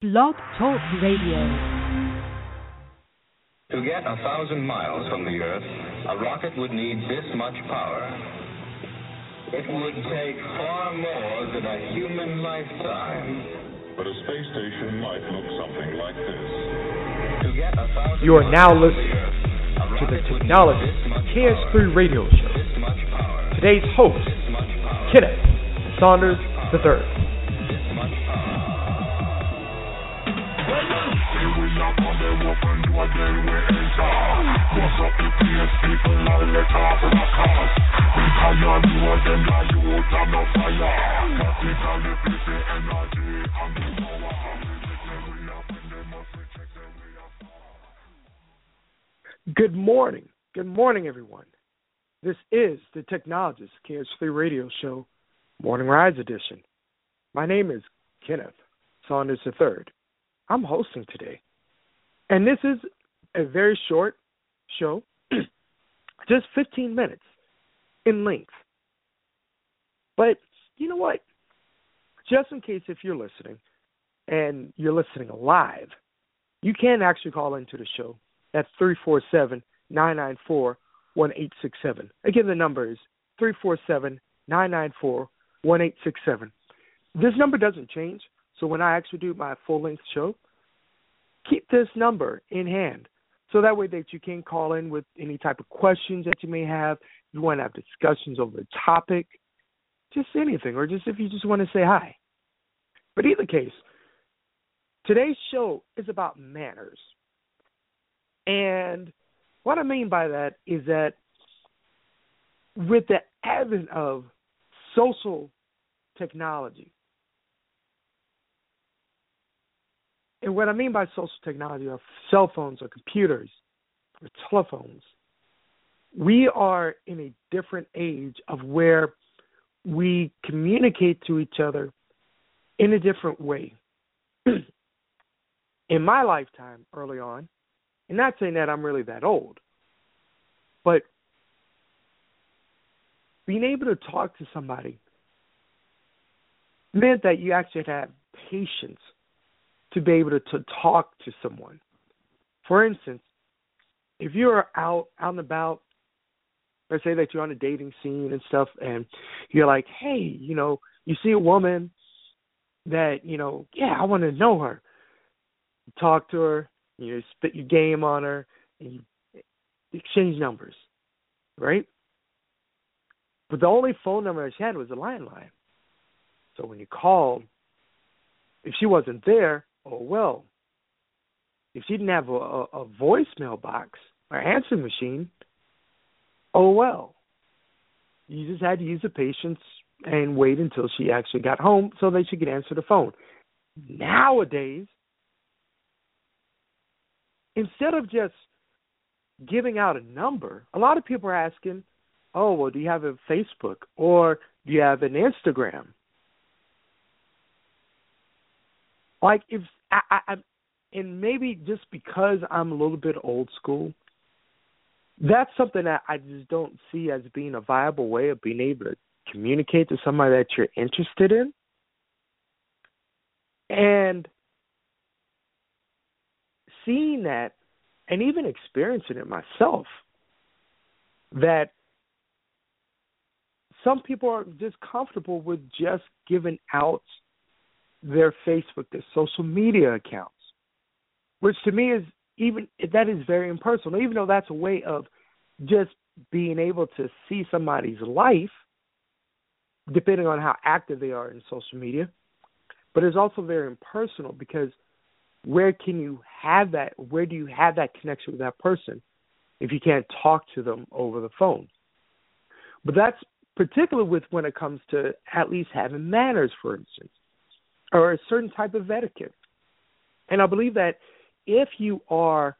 Blog Talk Radio. To get a thousand miles from the Earth, a rocket would need this much power. It would take far more than a human lifetime. But a space station might look something like this. To get a thousand You are now miles from listening the Earth, to the rocket would need Technologist this much KS3. Radio Show. This much power. Today's host, This much power. Kenneth Saunders III. Good morning. Good morning, everyone. This is the Technologist KS3 Radio Show, Morning Rise Edition. My name is Kenneth Saunders III. I'm hosting today. And this is a very short show, just 15 minutes in length. But you know what? Just in case if you're listening and you're listening live, you can actually call into the show at 347 994 1867. Again, the number is 347 994 1867. This number doesn't change, so when I actually do my full length show, keep this number in hand so that way that you can call in with any type of questions that you may have. You want to have discussions over the topic, just anything, or just if you just want to say hi. But either case, today's show is about manners. And what I mean by that is that with the advent of social technology, and what I mean by social technology are cell phones or computers or telephones, we are in a different age of where we communicate to each other in a different way. in my lifetime, early on, and not saying that I'm really that old, but being able to talk to somebody meant that you actually had patience to be able to, to talk to someone. For instance, if you're out out and about, let's say that you're on a dating scene and stuff, and you're like, hey, you know, you see a woman that you know, yeah, I want to know her. You talk to her, you spit your game on her, and you exchange numbers, right? But the only phone number she had was a landline. So when you called, if she wasn't there, oh well. If she didn't have a, a, a voicemail box or answering machine, oh well. You just had to use the patience and wait until she actually got home so that she could answer the phone. Nowadays, instead of just giving out a number, a lot of people are asking, "Oh, well, do you have a Facebook or do you have an Instagram?" Like if I, I, and maybe just because I'm a little bit old school, that's something that I just don't see as being a viable way of being able to communicate to somebody that you're interested in. And seeing that and even experiencing it myself that some people are just comfortable with just giving out their Facebook, their social media accounts, which to me is even that is very impersonal. Even though that's a way of just being able to see somebody's life, depending on how active they are in social media, but it's also very impersonal because where can you have that? Where do you have that connection with that person if you can't talk to them over the phone? But that's particular with when it comes to at least having manners, for instance, or a certain type of etiquette. And I believe that if you are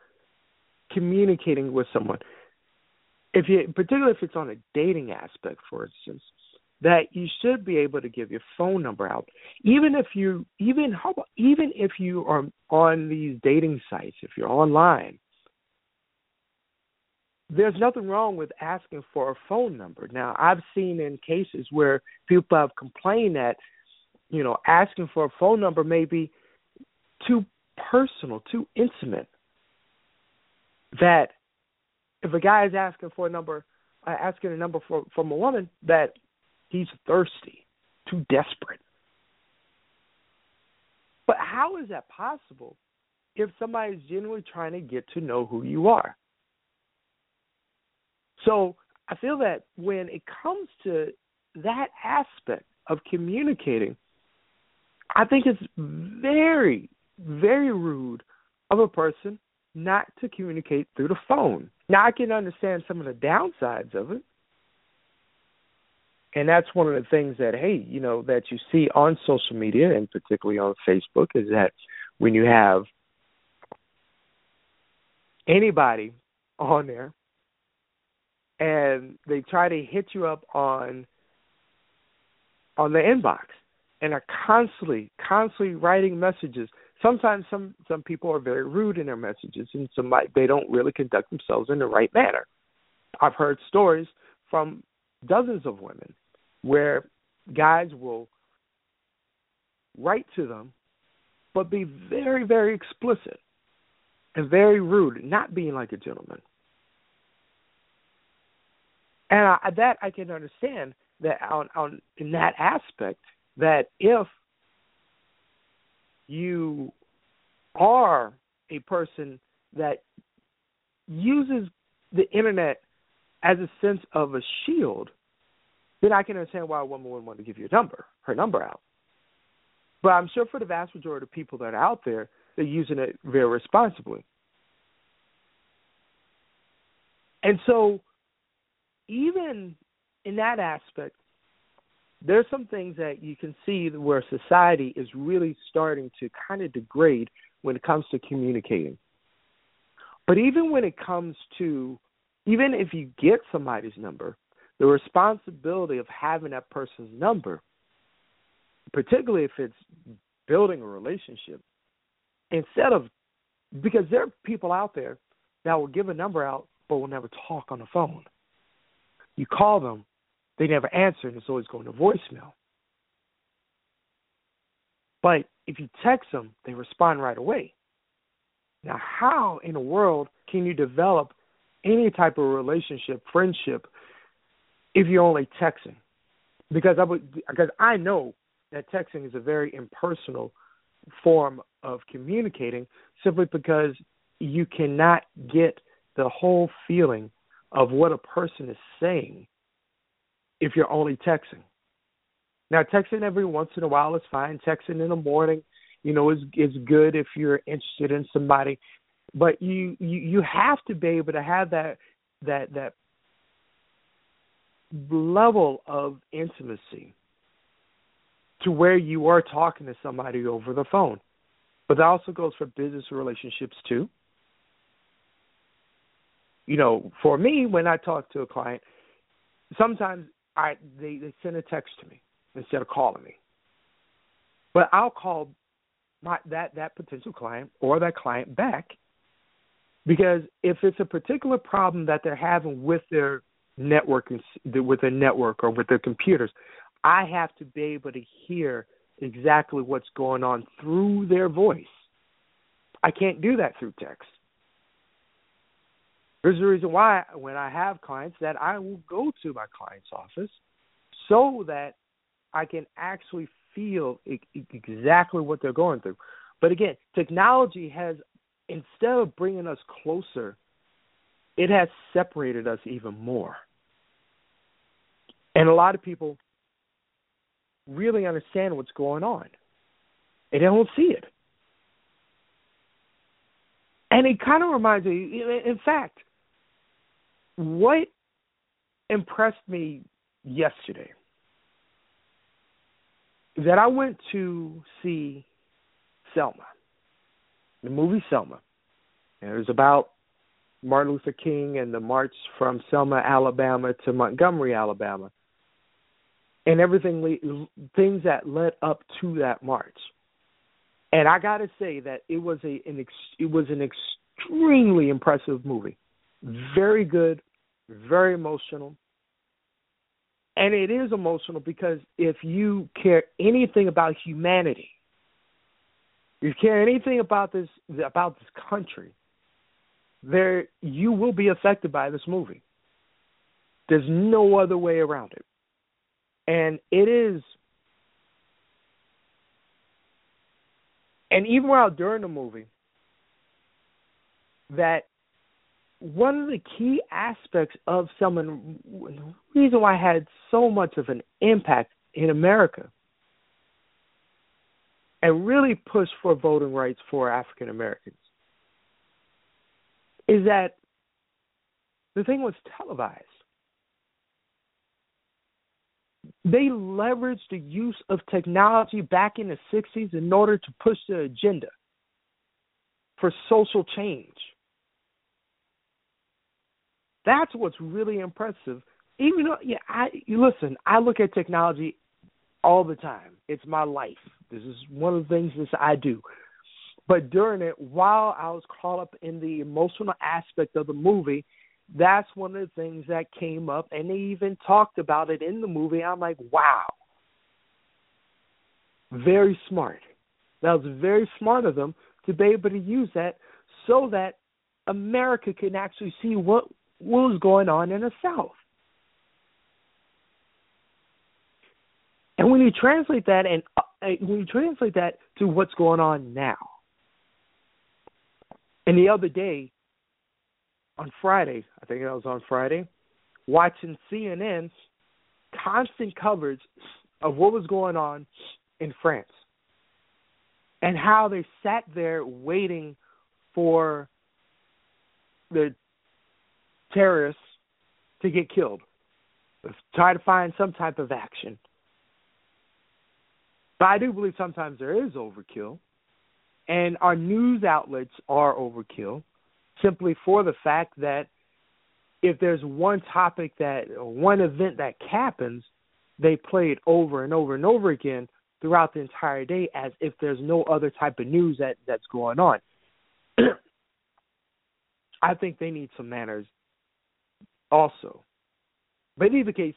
communicating with someone, if you, particularly if it's on a dating aspect, for instance, that you should be able to give your phone number out, even if you, even how, even if you are on these dating sites, if you're online, there's nothing wrong with asking for a phone number. Now, I've seen in cases where people have complained that, you know, asking for a phone number may be too personal, too intimate that if a guy is asking for a number, uh, asking a number for, from a woman, that he's thirsty, too desperate. But how is that possible if somebody is genuinely trying to get to know who you are? So I feel that when it comes to that aspect of communicating, I think it's very, very rude of a person not to communicate through the phone. Now, I can understand some of the downsides of it. And that's one of the things that, hey, you know, that you see on social media and particularly on Facebook is that when you have anybody on there and they try to hit you up on on the inbox and are constantly constantly writing messages. Sometimes some some people are very rude in their messages and some they don't really conduct themselves in the right manner. I've heard stories from dozens of women where guys will write to them but be very very explicit and very rude not being like a gentleman. And I, that I can understand that on, on in that aspect that if you are a person that uses the internet as a sense of a shield, then I can understand why a woman would want to give you a number, her number out. But I'm sure for the vast majority of people that are out there, they're using it very responsibly. And so even in that aspect, there's some things that you can see where society is really starting to kind of degrade when it comes to communicating. But even when it comes to, even if you get somebody's number, the responsibility of having that person's number, particularly if it's building a relationship, instead of, because there are people out there that will give a number out but will never talk on the phone. You call them, they never answer, and it's always going to voicemail. But if you text them, they respond right away. Now, how in the world can you develop any type of relationship, friendship, if you're only texting? Because I would, because I know that texting is a very impersonal form of communicating, simply because you cannot get the whole feeling of what a person is saying if you're only texting. Now, texting every once in a while is fine. Texting in the morning, you know, is is good if you're interested in somebody. But you you you have to be able to have that that that level of intimacy to where you are talking to somebody over the phone. But that also goes for business relationships too you know, for me, when I talk to a client, sometimes I they, they send a text to me instead of calling me. But I'll call my that that potential client or that client back because if it's a particular problem that they're having with their network with their network or with their computers, I have to be able to hear exactly what's going on through their voice. I can't do that through text. There's a reason why when I have clients that I will go to my client's office so that I can actually feel exactly what they're going through. But again, technology has instead of bringing us closer, it has separated us even more. And a lot of people really understand what's going on. And They don't see it. And it kind of reminds me, in fact, what impressed me yesterday that I went to see Selma, the movie Selma. And it was about Martin Luther King and the march from Selma, Alabama to Montgomery, Alabama, and everything things that led up to that march. And I got to say that it was a an ex, it was an extremely impressive movie, very good, very emotional. And it is emotional because if you care anything about humanity, if you care anything about this about this country, there you will be affected by this movie. There's no other way around it. And it is and even while during the movie that one of the key aspects of someone the reason why I had so much of an impact in America and really pushed for voting rights for African Americans is that the thing was televised. They leveraged the use of technology back in the 60s in order to push the agenda for social change. That's what's really impressive. Even though, yeah, I you listen. I look at technology all the time. It's my life. This is one of the things that I do. But during it, while I was caught up in the emotional aspect of the movie, that's one of the things that came up, and they even talked about it in the movie. I'm like, wow, very smart. That was very smart of them to be able to use that so that America can actually see what what was going on in the South. And when you translate that, and uh, when you translate that to what's going on now, and the other day, on Friday, I think it was on Friday, watching CNN's constant coverage of what was going on in France and how they sat there waiting for the terrorists to get killed, try to find some type of action. But I do believe sometimes there is overkill, and our news outlets are overkill simply for the fact that if there's one topic that one event that happens, they play it over and over and over again throughout the entire day as if there's no other type of news that that's going on. I think they need some manners also. But in either case,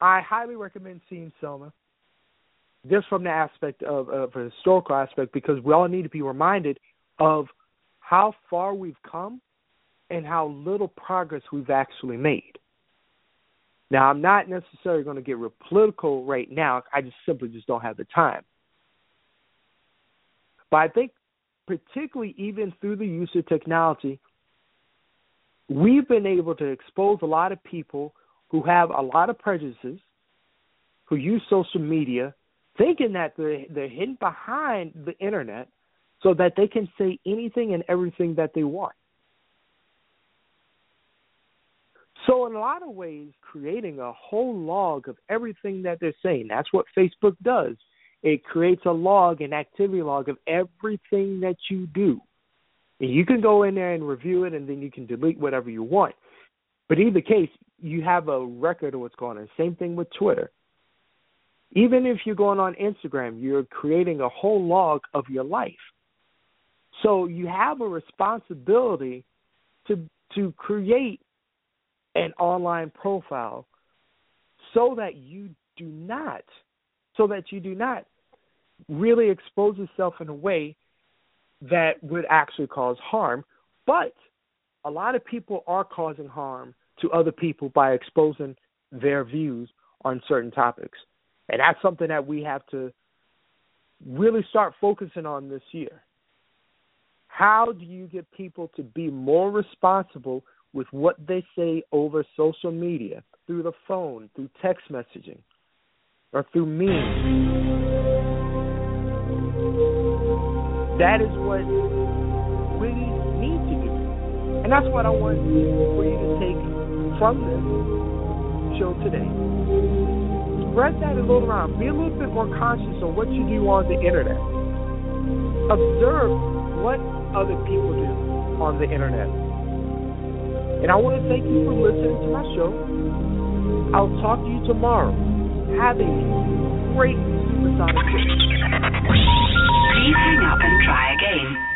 I highly recommend seeing Selma just from the aspect of, of a historical aspect because we all need to be reminded of how far we've come and how little progress we've actually made. Now, I'm not necessarily going to get real political right now. I just simply just don't have the time. But I think, particularly even through the use of technology, we've been able to expose a lot of people who have a lot of prejudices, who use social media, thinking that they're, they're hidden behind the internet so that they can say anything and everything that they want. So, in a lot of ways, creating a whole log of everything that they're saying, that's what Facebook does. It creates a log, an activity log of everything that you do. You can go in there and review it, and then you can delete whatever you want. But in either case, you have a record of what's going on. Same thing with Twitter. Even if you're going on Instagram, you're creating a whole log of your life. So you have a responsibility to to create an online profile so that you do not so that you do not really expose yourself in a way that would actually cause harm. But a lot of people are causing harm to other people by exposing their views on certain topics. And that's something that we have to really start focusing on this year. How do you get people to be more responsible with what they say over social media, through the phone, through text messaging, or through memes? That is what we need to do. And that's what I want for you to take from this show today. Spread that a little around. Be a little bit more conscious of what you do on the internet. Observe what other people do on the internet. And I want to thank you for listening to my show. I'll talk to you tomorrow. Have a great supersonic day. Please hang up and try again.